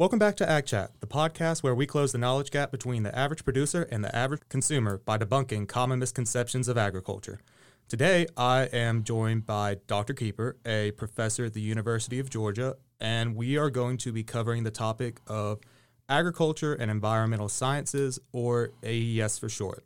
Welcome back to Ag Chat, the podcast where we close the knowledge gap between the average producer and the average consumer by debunking common misconceptions of agriculture. Today, I am joined by Dr. Kiepper, a professor at the University of Georgia, and we are going to be covering the topic of agriculture and environmental sciences, or AES for short.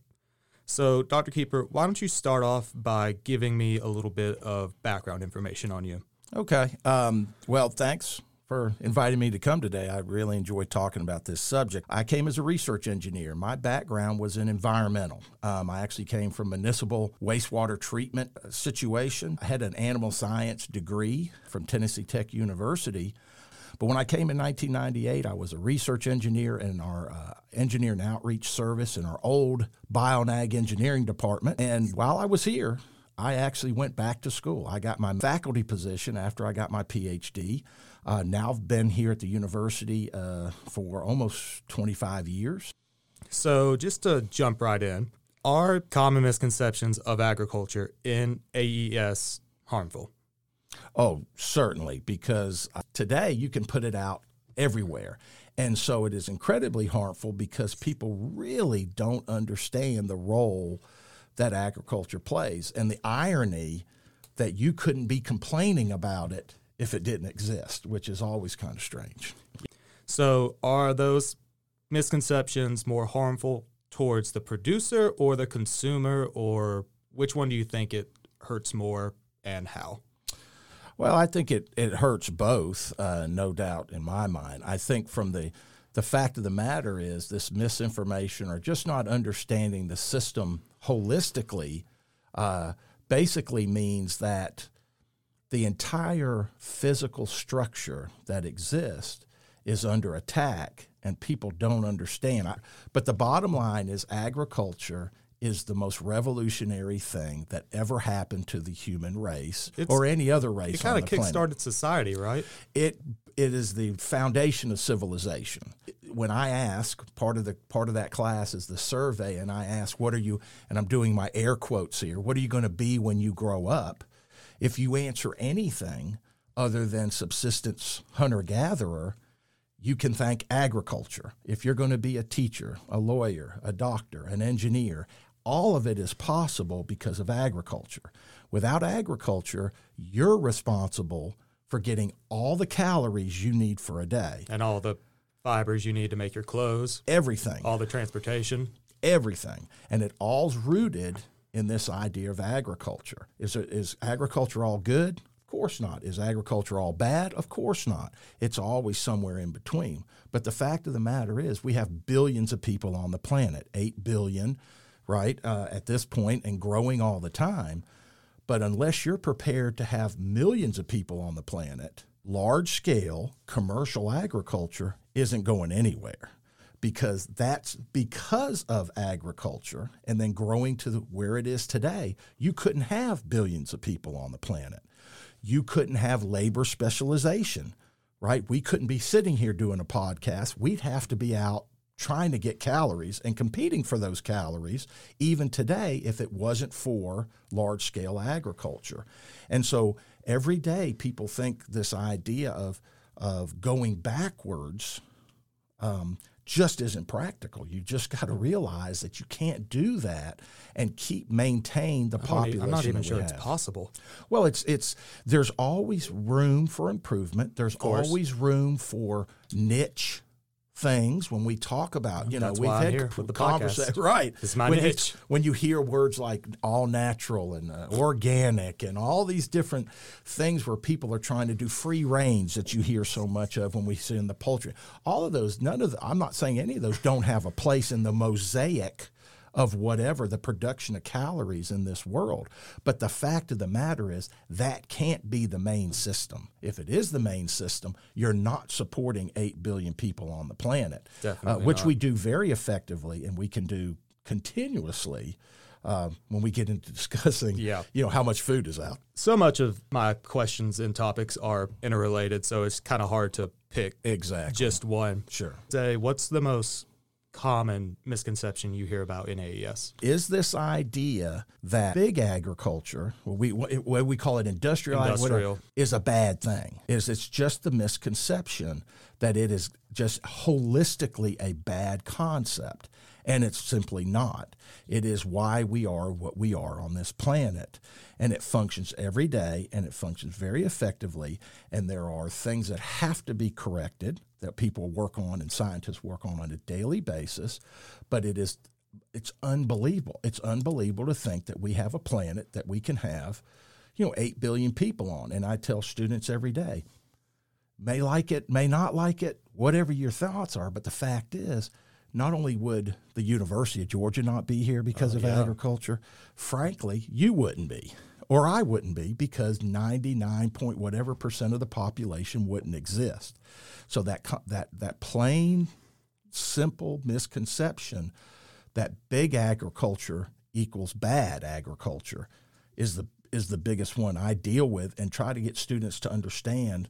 So, Dr. Kiepper, why don't you start off by giving me a little bit of background information on you? Okay. Um, well, thanks for inviting me to come today. I really enjoy talking about this subject. I came as a research engineer. My background was in environmental. Um, I actually came from municipal wastewater treatment situation. I had an animal science degree from Tennessee Tech University. But when I came in 1998, I was a research engineer in our uh, engineer and outreach service in our old BioNag engineering department. And while I was here, I actually went back to school. I got my faculty position after I got my PhD. Uh, now I've been here at the university uh, for almost 25 years. So, just to jump right in, are common misconceptions of agriculture in AES harmful? Oh, certainly, because uh, today you can put it out everywhere. And so it is incredibly harmful because people really don't understand the role that agriculture plays and the irony that you couldn't be complaining about it if it didn't exist, which is always kind of strange. So, are those misconceptions more harmful towards the producer or the consumer, or which one do you think it hurts more and how? Well, I think it, it hurts both, uh, no doubt in my mind. I think from the the fact of the matter is this misinformation or just not understanding the system holistically uh, basically means that the entire physical structure that exists is under attack and people don't understand. But the bottom line is agriculture is the most revolutionary thing that ever happened to the human race it's, or any other race. It kind of kick-started society, right? It it is the foundation of civilization. When I ask, part of the part of that class is the survey, and I ask, "What are you?" and I'm doing my air quotes here. What are you going to be when you grow up? If you answer anything other than subsistence hunter gatherer, you can thank agriculture. If you're going to be a teacher, a lawyer, a doctor, an engineer, all of it is possible because of agriculture. Without agriculture, you're responsible for getting all the calories you need for a day and all the fibers you need to make your clothes, everything, all the transportation, everything. And it all's rooted in this idea of agriculture. Is, is agriculture all good? Of course not. Is agriculture all bad? Of course not. It's always somewhere in between. But the fact of the matter is, we have billions of people on the planet, 8 billion right, uh, at this point and growing all the time. But unless you're prepared to have millions of people on the planet, large scale commercial agriculture isn't going anywhere because that's because of agriculture and then growing to where it is today. You couldn't have billions of people on the planet. You couldn't have labor specialization, right? We couldn't be sitting here doing a podcast. We'd have to be out trying to get calories and competing for those calories even today if it wasn't for large scale agriculture. And so every day people think this idea of of going backwards um, just isn't practical. You just got to realize that you can't do that and keep maintain the population. I'm not even sure have. it's possible. Well, it's it's there's always room for improvement. There's always room for niche things when we talk about you know That's we've had here with the conversation right. It's my when niche. you, when you hear words like all natural and uh, organic and all these different things where people are trying to do free range that you hear so much of when we see in the poultry all of those none of the, i'm not saying any of those don't have a place in the mosaic of whatever the production of calories in this world. But the fact of the matter is that can't be the main system. If it is the main system, you're not supporting 8 billion people on the planet, uh, which not. we do very effectively and we can do continuously. Uh, when we get into discussing, yeah. you know, how much food is out. So much of my questions and topics are interrelated, so it's kind of hard to pick exactly just one. Sure. Say, what's the most common misconception you hear about in AES? Is this idea that big agriculture, what we what we call it industrial, Industrial. is a bad thing? Is it's just the misconception that it is just holistically a bad concept, and it's simply not. It is why we are what we are on this planet, and it functions every day, and it functions very effectively. And there are things that have to be corrected that people work on and scientists work on on a daily basis, but it is it's unbelievable. It's unbelievable to think that we have a planet that we can have, you know, 8 billion people on. And I tell students every day, may like it, may not like it, whatever your thoughts are, but the fact is, not only would the University of Georgia not be here because Oh, of yeah. agriculture, frankly, you wouldn't be, or I wouldn't be, because 99 point whatever percent of the population wouldn't exist. So that that that plain, simple misconception that big agriculture equals bad agriculture is the is the biggest one I deal with and try to get students to understand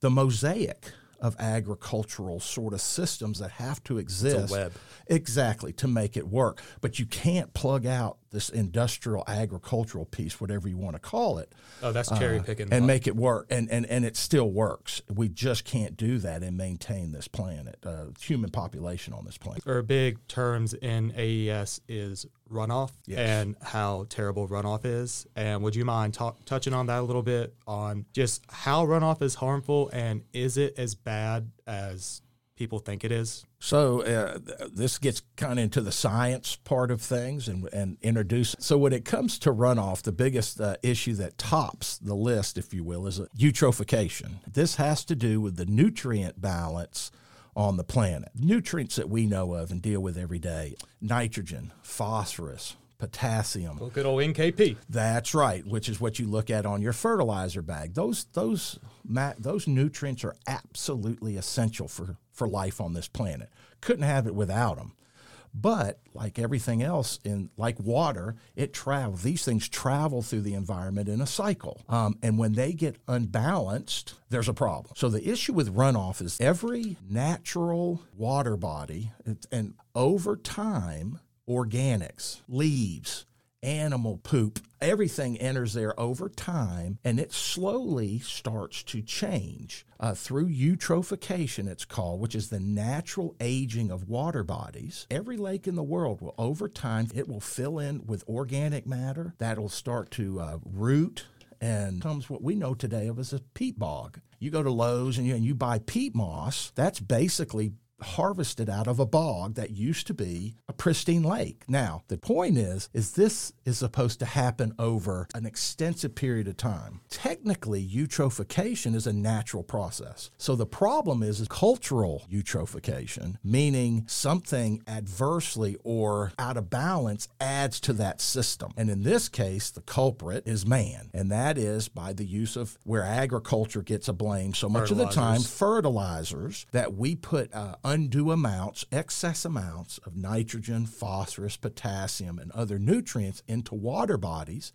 the mosaic of agricultural sort of systems that have to exist web. exactly to make it work but you can't plug out this industrial agricultural piece whatever you want to call it Oh, that's cherry picking. and make it work and, and and it still works we just can't do that and maintain this planet uh, human population on this planet or big terms in AES is runoff Yes. and how terrible runoff is. And would you mind ta- touching on that a little bit on just how runoff is harmful and is it as bad as people think it is? So uh, th- this gets kind of into the science part of things and, and introduce. So when it comes to runoff, the biggest uh, issue that tops the list, if you will, is uh, eutrophication. This has to do with the nutrient balance on the planet. Nutrients that we know of and deal with every day: nitrogen, phosphorus, potassium, Well, good old NKP. that's right, which is what you look at on your fertilizer bag. Those those those nutrients are absolutely essential for for life on this planet. Couldn't have it without them. But like everything else in like water, it travels. These things travel through the environment in a cycle, um, and when they get unbalanced, there's a problem. So the issue with runoff is every natural water body, and over time, organics, leaves, animal poop, everything enters there over time and it slowly starts to change uh, through eutrophication, it's called, which is the natural aging of water bodies. Every lake in the world will, over time, it will fill in with organic matter that'll start to uh, root and comes what we know today of as a peat bog. You go to Lowe's and you, and you buy peat moss, that's basically harvested out of a bog that used to be a pristine lake. Now, the point is is this is supposed to happen over an extensive period of time. Technically, eutrophication is a natural process. So the problem is, is cultural eutrophication, meaning something adversely or out of balance adds to that system. And in this case, the culprit is man, and that is by the use of where agriculture gets a blame so much of the time Fertilizers. that we put uh, undue amounts, excess amounts of nitrogen, phosphorus, potassium, and other nutrients into water bodies.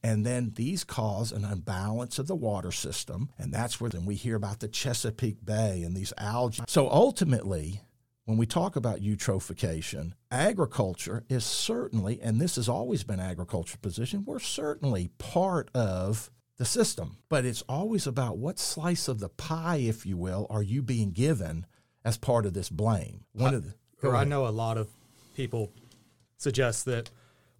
And then these cause an imbalance of the water system. And that's where then we hear about the Chesapeake Bay and these algae. So ultimately, when we talk about eutrophication, agriculture is certainly, and this has always been agriculture's position, we're certainly part of the system. But it's always about what slice of the pie, if you will, are you being given as part of this blame. One of the I know a lot of people suggest that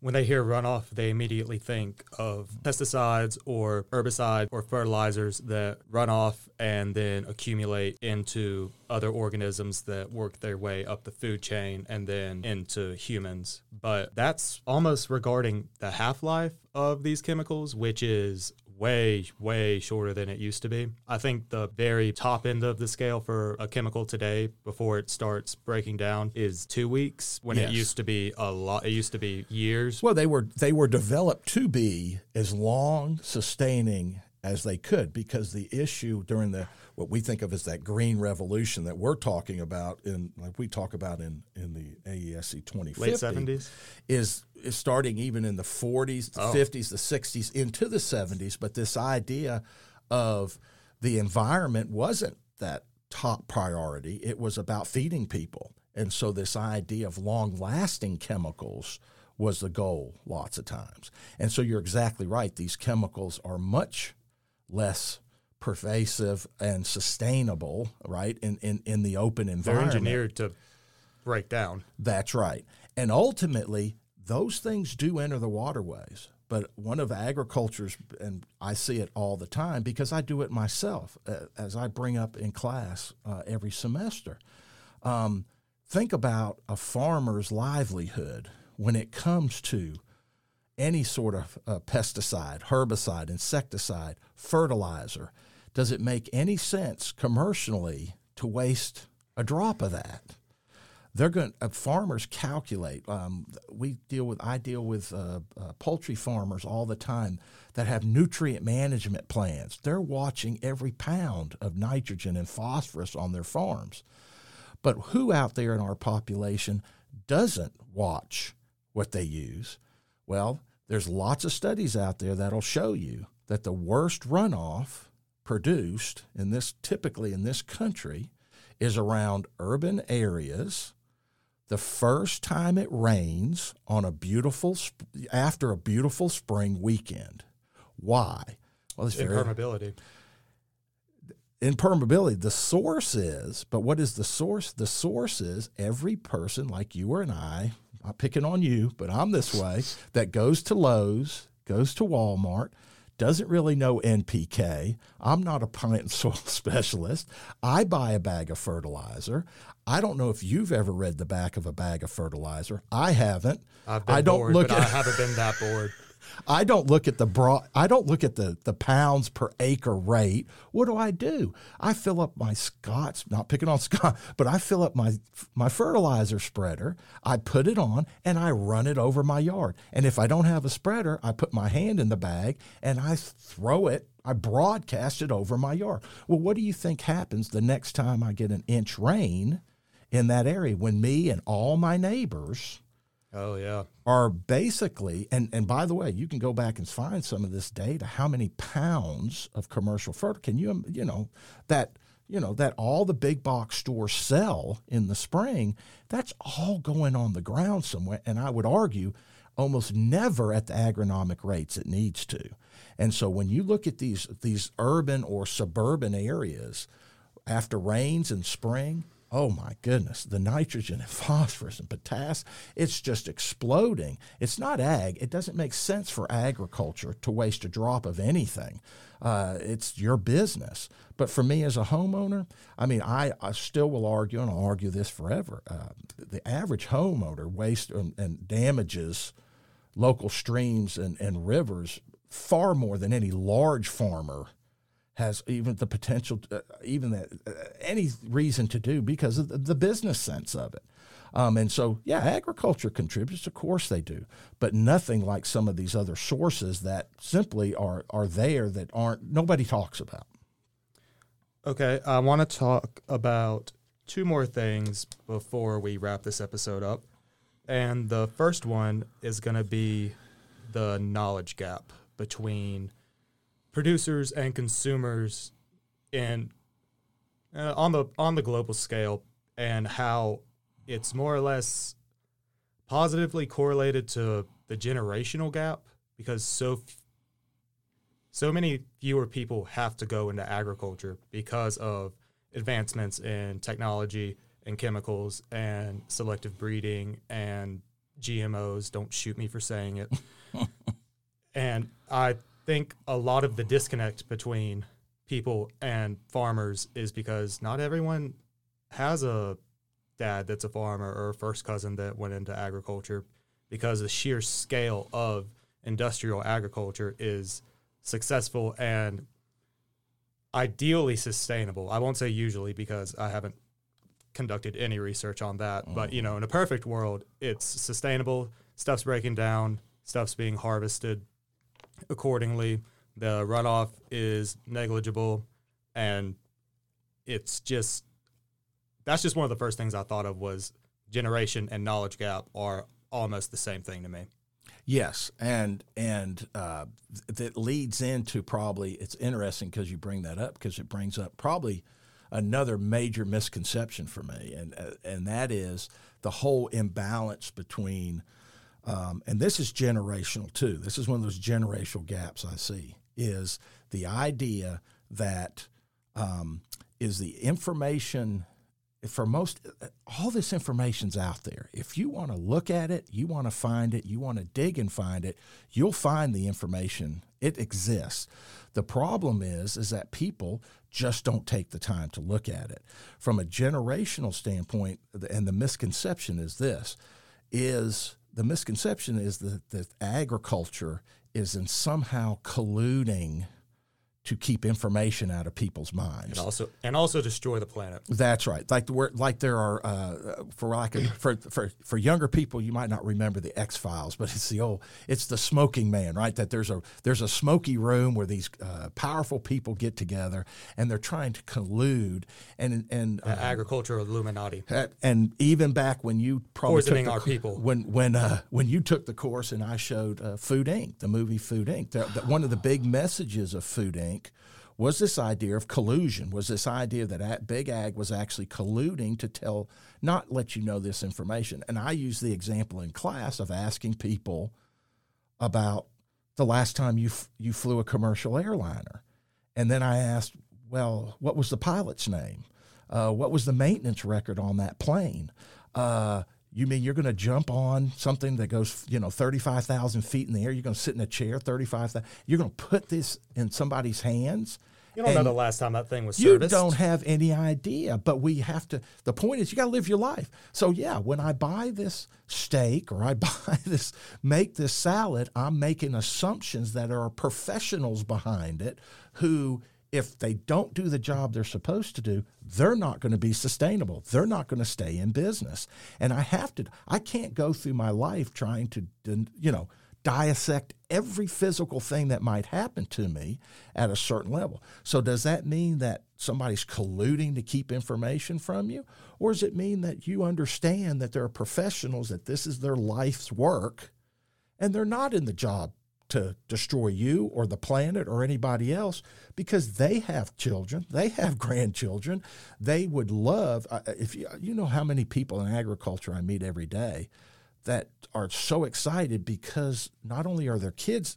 when they hear runoff, they immediately think of pesticides or herbicide or fertilizers that run off and then accumulate into other organisms that work their way up the food chain and then into humans. But that's almost regarding the half life of these chemicals, which is way, way shorter than it used to be. I think the very top end of the scale for a chemical today before it starts breaking down is two weeks when Yes. it used to be a lot. It used to be years. Well, they were they were developed to be as long sustaining as they could because the issue during the what we think of as that green revolution that we're talking about in like we talk about in in the AESC 2050 Late 70s? is is starting even in the 40s, the 50s, the 60s into the 70s, but this idea of the environment wasn't that top priority. It was about feeding people. And so this idea of long lasting chemicals was the goal lots of times. And so you're exactly right. These chemicals are much less pervasive and sustainable, right, in, in, in the open environment. They're engineered to break down. That's right. And ultimately, those things do enter the waterways. But one of agriculture's, and I see it all the time because I do it myself uh, as I bring up in class uh, every semester. Um, think about a farmer's livelihood when it comes to any sort of uh, pesticide, herbicide, insecticide, fertilizer. Does it make any sense commercially to waste a drop of that? they're going uh, farmers calculate um, we deal with i deal with uh, uh, poultry farmers all the time that have nutrient management plans they're watching every pound of nitrogen and phosphorus on their farms but who out there in our population doesn't watch what they use well there's lots of studies out there that'll show you that the worst runoff produced in this typically in this country is around urban areas the first time it rains on a beautiful after a beautiful spring weekend. Why? Well, it's impermeability. Impermeability. The source is, but what is the source? The source is every person like you or and I. I'm picking on you, but I'm this way. That goes to Lowe's, goes to Walmart, doesn't really know NPK. I'm not a plant and soil specialist. I buy a bag of fertilizer. I don't know if you've ever read the back of a bag of fertilizer. I haven't. I've been I don't bored, look but at, I haven't been that bored. I don't look at the broad. I don't look at the the pounds per acre rate. What do I do? I fill up my Scott's. Not picking on Scott, but I fill up my my fertilizer spreader. I put it on and I run it over my yard. And if I don't have a spreader, I put my hand in the bag and I throw it. I broadcast it over my yard. Well, what do you think happens the next time I get an inch rain in that area when me and all my neighbors Oh yeah. are basically and and by the way you can go back and find some of this data how many pounds of commercial fertilizer can you you know that you know that all the big box stores sell in the spring that's all going on the ground somewhere and i would argue almost never at the agronomic rates it needs to and so when you look at these these urban or suburban areas after rains in spring oh my goodness, the nitrogen and phosphorus and potassium, it's just exploding. It's not ag. It doesn't make sense for agriculture to waste a drop of anything. Uh, it's your business. But for me as a homeowner, I mean, I, I still will argue, and I'll argue this forever. Uh, the average homeowner wastes and, and damages local streams and, and rivers far more than any large farmer has even the potential, uh, even that, uh, any reason to do because of the, the business sense of it. Um, and so, yeah, agriculture contributes. Of course they do, but nothing like some of these other sources that simply are are there that aren't nobody talks about. Okay, I want to talk about two more things before we wrap this episode up. And the first one is going to be the knowledge gap between producers and consumers in uh, on the on the global scale and how it's more or less positively correlated to the generational gap because so f- so many fewer people have to go into agriculture because of advancements in technology and chemicals and selective breeding and GMOs. Don't shoot me for saying it. and I think a lot of the disconnect between people and farmers is because not everyone has a dad that's a farmer or a first cousin that went into agriculture because the sheer scale of industrial agriculture is successful and ideally sustainable. I won't say usually because I haven't conducted any research on that, but you mm-hmm. know, in a perfect world, it's sustainable, stuff's breaking down, stuff's being harvested accordingly. The runoff is negligible and it's just that's just one of the first things I thought of was generation and knowledge gap are almost the same thing to me. Yes, and and uh, that leads into probably it's interesting because you bring that up because it brings up probably another major misconception for me, and uh, and that is the whole imbalance between, um, and this is generational too. This is one of those generational gaps I see is the idea that um, is the information for most all this information's out there. If you want to look at it you want to find it you want to dig and find it you'll find the information. It exists. The problem is is that people just don't take the time to look at it. From a generational standpoint and the misconception is this is the misconception is that, that agriculture is in somehow colluding to keep information out of people's minds, and also and also destroy the planet. That's right. Like there, like there are uh, for like for for for younger people, you might not remember the X Files, but it's the old it's the smoking man, right? That there's a there's a smoky room where these uh, powerful people get together and they're trying to collude and and uh, agriculture Illuminati. And even back when you probably poisoning the, our people when when uh, when you took the course and I showed uh, Food Inc. the movie Food Inc. The, the, one of the big messages of Food Inc was this idea of collusion, was this idea that Big Ag was actually colluding to tell, not let you know this information. And I use the example in class of asking people about the last time you, f- you flew a commercial airliner. And then I asked, well, what was the pilot's name? Uh, what was the maintenance record on that plane? Uh, you mean you're going to jump on something that goes, you know, 35,000 feet in the air? You're going to sit in a chair 35,000? You're going to put this in somebody's hands? You don't know the last time that thing was serviced. You don't have any idea, but we have to. The point is, you got to live your life. So yeah, when I buy this steak or I buy this, make this salad, I'm making assumptions that are professionals behind it who if they don't do the job they're supposed to do, they're not going to be sustainable. They're not going to stay in business. And I have to, I can't go through my life trying to, you know, dissect every physical thing that might happen to me at a certain level. So, does that mean that somebody's colluding to keep information from you? Or does it mean that you understand that there are professionals that this is their life's work and they're not in the job to destroy you or the planet or anybody else because they have children, they have grandchildren. They would love uh, if you, you know how many people in agriculture I meet every day that are so excited because not only are their kids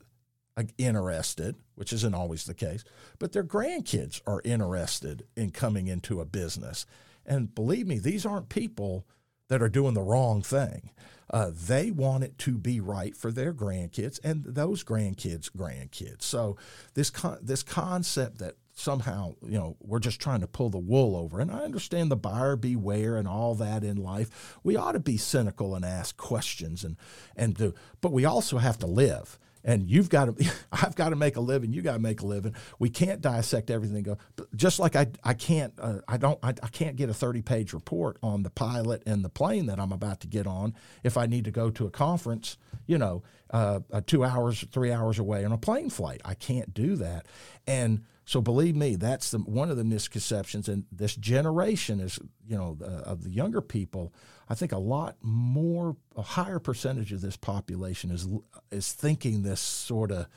interested, which isn't always the case, but their grandkids are interested in coming into a business. And believe me, these aren't people that are doing the wrong thing. Uh, they want it to be right for their grandkids and those grandkids' grandkids. So this con- this concept that somehow you know we're just trying to pull the wool over, and I understand the buyer beware and all that in life. We ought to be cynical and ask questions and and do, but we also have to live and you've got to i've got to make a living you got to make a living. We can't dissect everything go just like i, I can't uh, i don't I, I can't get a 30 page report on the pilot and the plane that i'm about to get on if i need to go to a conference you know uh, uh, two hours three hours away on a plane flight. I can't do that. And so believe me, that's the, one of the misconceptions. And this generation is, you know, uh, of the younger people. I think a lot more, a higher percentage of this population is is thinking this sort of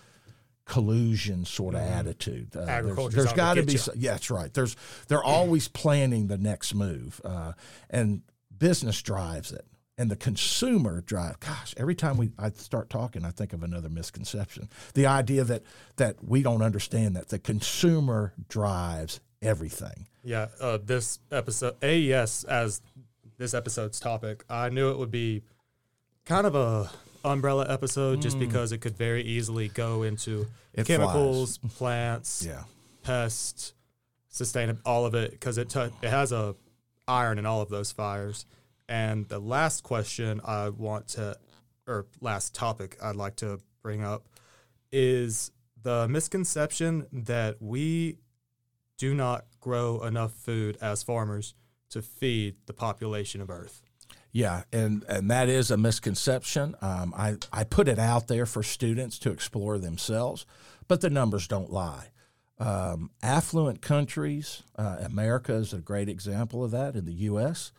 collusion sort of mm-hmm. attitude. Uh. There's, there's got to be. You. Yeah, that's right. There's they're always planning the next move, uh, and business drives it and the consumer drive. Gosh, every time we I start talking, I think of another misconception: the idea that that we don't understand that the consumer drives everything. Yeah, uh, this episode AES as this episode's topic, I knew it would be kind of a umbrella episode, mm. just because it could very easily go into it chemicals, flies. plants, yeah, pests, sustain all of it because it t- it has a iron in all of those fires. And the last question I want to, or last topic I'd like to bring up is the misconception that we do not grow enough food as farmers to feed the population of Earth. Yeah, and, and that is a misconception. Um, I, I put it out there for students to explore themselves, but the numbers don't lie. Um, affluent countries, uh, America is a great example of that in the U.S.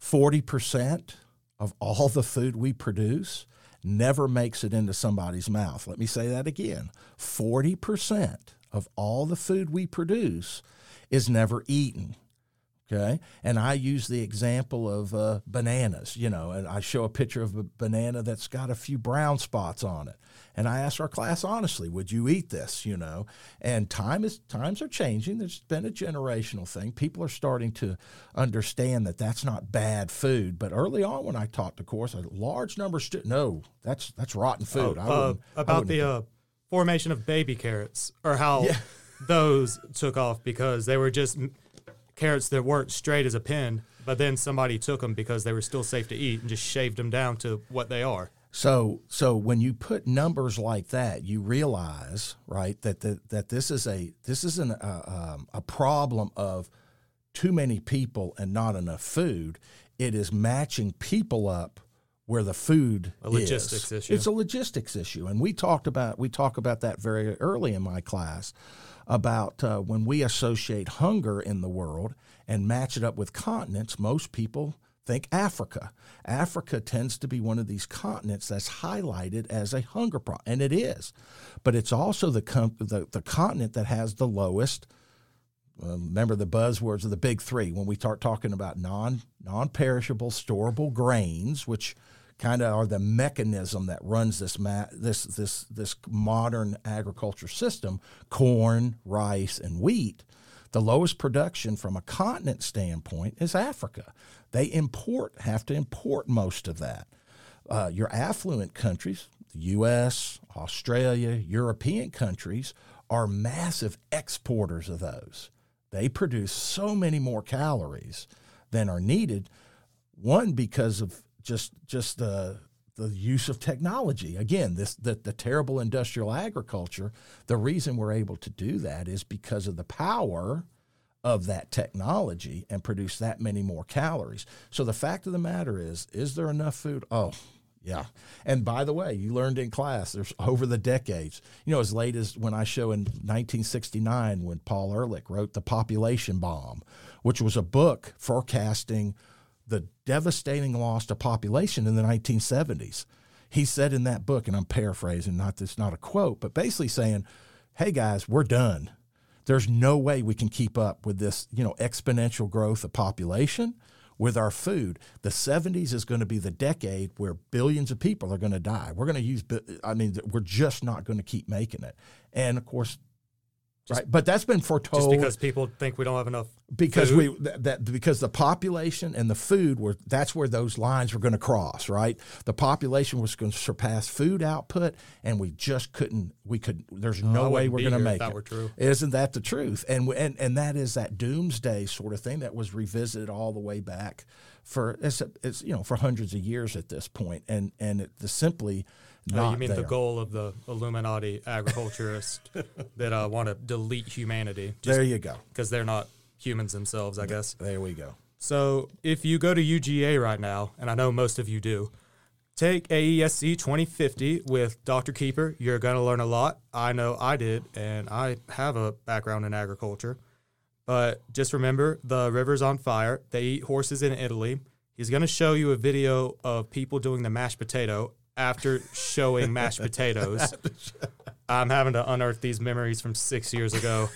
40% of all the food we produce never makes it into somebody's mouth. Let me say that again 40% of all the food we produce is never eaten. Okay. And I use the example of uh, bananas, you know, and I show a picture of a banana that's got a few brown spots on it. And I ask our class honestly, would you eat this, you know? And time is times are changing. There's been a generational thing. People are starting to understand that that's not bad food. But early on when I taught the course, a large number of students, no, that's that's rotten food. Oh, I uh, about the uh, formation of baby carrots or how Yeah. those took off because they were just carrots that weren't straight as a pin, but then somebody took them because they were still safe to eat and just shaved them down to what they are. So, so when you put numbers like that, you realize, right, that the, that this is a this is an, uh, um, a problem of too many people and not enough food. It is matching people up where the food A logistics is. issue. It's a logistics issue, and we talked about we talk about that very early in my class about uh, when we associate hunger in the world and match it up with continents. Most people think Africa. Africa tends to be one of these continents that's highlighted as a hunger problem, and it is. But it's also the, com- the, the continent that has the lowest remember the buzzwords of the big three when we start talking about non non perishable storable grains, which kind of are the mechanism that runs this ma- this this this modern agriculture system: corn, rice, and wheat. The lowest production from a continent standpoint is Africa. They import have to import most of that. Uh, your affluent countries, the U.S., Australia, European countries, are massive exporters of those. They produce so many more calories than are needed. One because of just just the the use of technology. Again, this the, the terrible industrial agriculture. The reason we're able to do that is because of the power of that technology and produce that many more calories. So the fact of the matter is, is there enough food? Oh, yeah. And by the way, you learned in class, there's over the decades, you know, as late as when I show in 1969, when Paul Ehrlich wrote The Population Bomb, which was a book forecasting the devastating loss to population in the 1970s. He said in that book, and I'm paraphrasing, not this, not a quote, but basically saying, "Hey guys, we're done. There's no way we can keep up with this, you know, exponential growth of population with our food. The 70s is going to be the decade where billions of people are going to die. We're going to use, I mean, we're just not going to keep making it. And of course, right, but that's been foretold Just because people think we don't have enough. because food? we that, that because the population and the food were that's where those lines were going to cross right the population was going to surpass food output and we just couldn't we could there's Oh, I no way we're going to make that it were true. isn't that the truth and and and that is that doomsday sort of thing that was revisited all the way back for it's, it's you know for hundreds of years at this point and and it, the simply Uh, not you mean the goal of the Illuminati agriculturists that uh, want to delete humanity there you go because they're not humans themselves, I guess. there we go So if you go to UGA right now, and I know most of you do, take AESC 2050 with Dr. Kiepper. You're going to learn a lot. I know I did, and I have a background in agriculture. But just remember the river's on fire. They eat horses in Italy. He's going to show you a video of people doing the mashed potato after showing mashed potatoes. I'm having to unearth these memories from six years ago.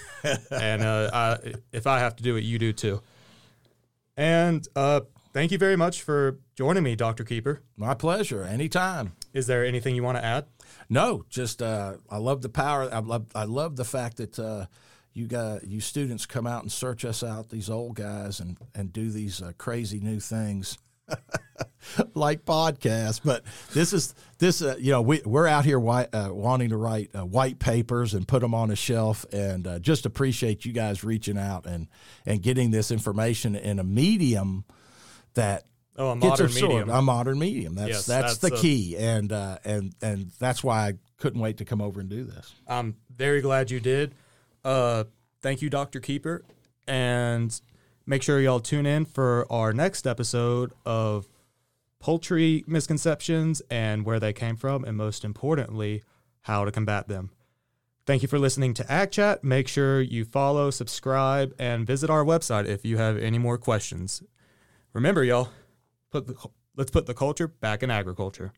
and uh, I, if I have to do it, you do too. And uh, thank you very much for joining me, Dr. Kiepper. my pleasure anytime Is there anything you want to add? No, just uh, I love the power. I love I love the fact that uh, you got you students come out and search us out, these old guys, and and do these uh, crazy new things. like podcasts, but this is this. Uh, you know, we we're out here white, uh, wanting to write uh, white papers and put them on a shelf, and uh, just appreciate you guys reaching out and and getting this information in a medium that Oh, a modern medium. A modern medium. That's Yes, that's, that's the a- key, and uh, and and that's why I couldn't wait to come over and do this. I'm very glad you did. Uh, thank you, Dr. Kiepper. And make sure y'all tune in for our next episode of poultry misconceptions and where they came from, and most importantly, how to combat them. Thank you for listening to Ag Chat. Make sure you follow, subscribe, and visit our website if you have any more questions. Remember, y'all, put the, let's put the culture back in agriculture.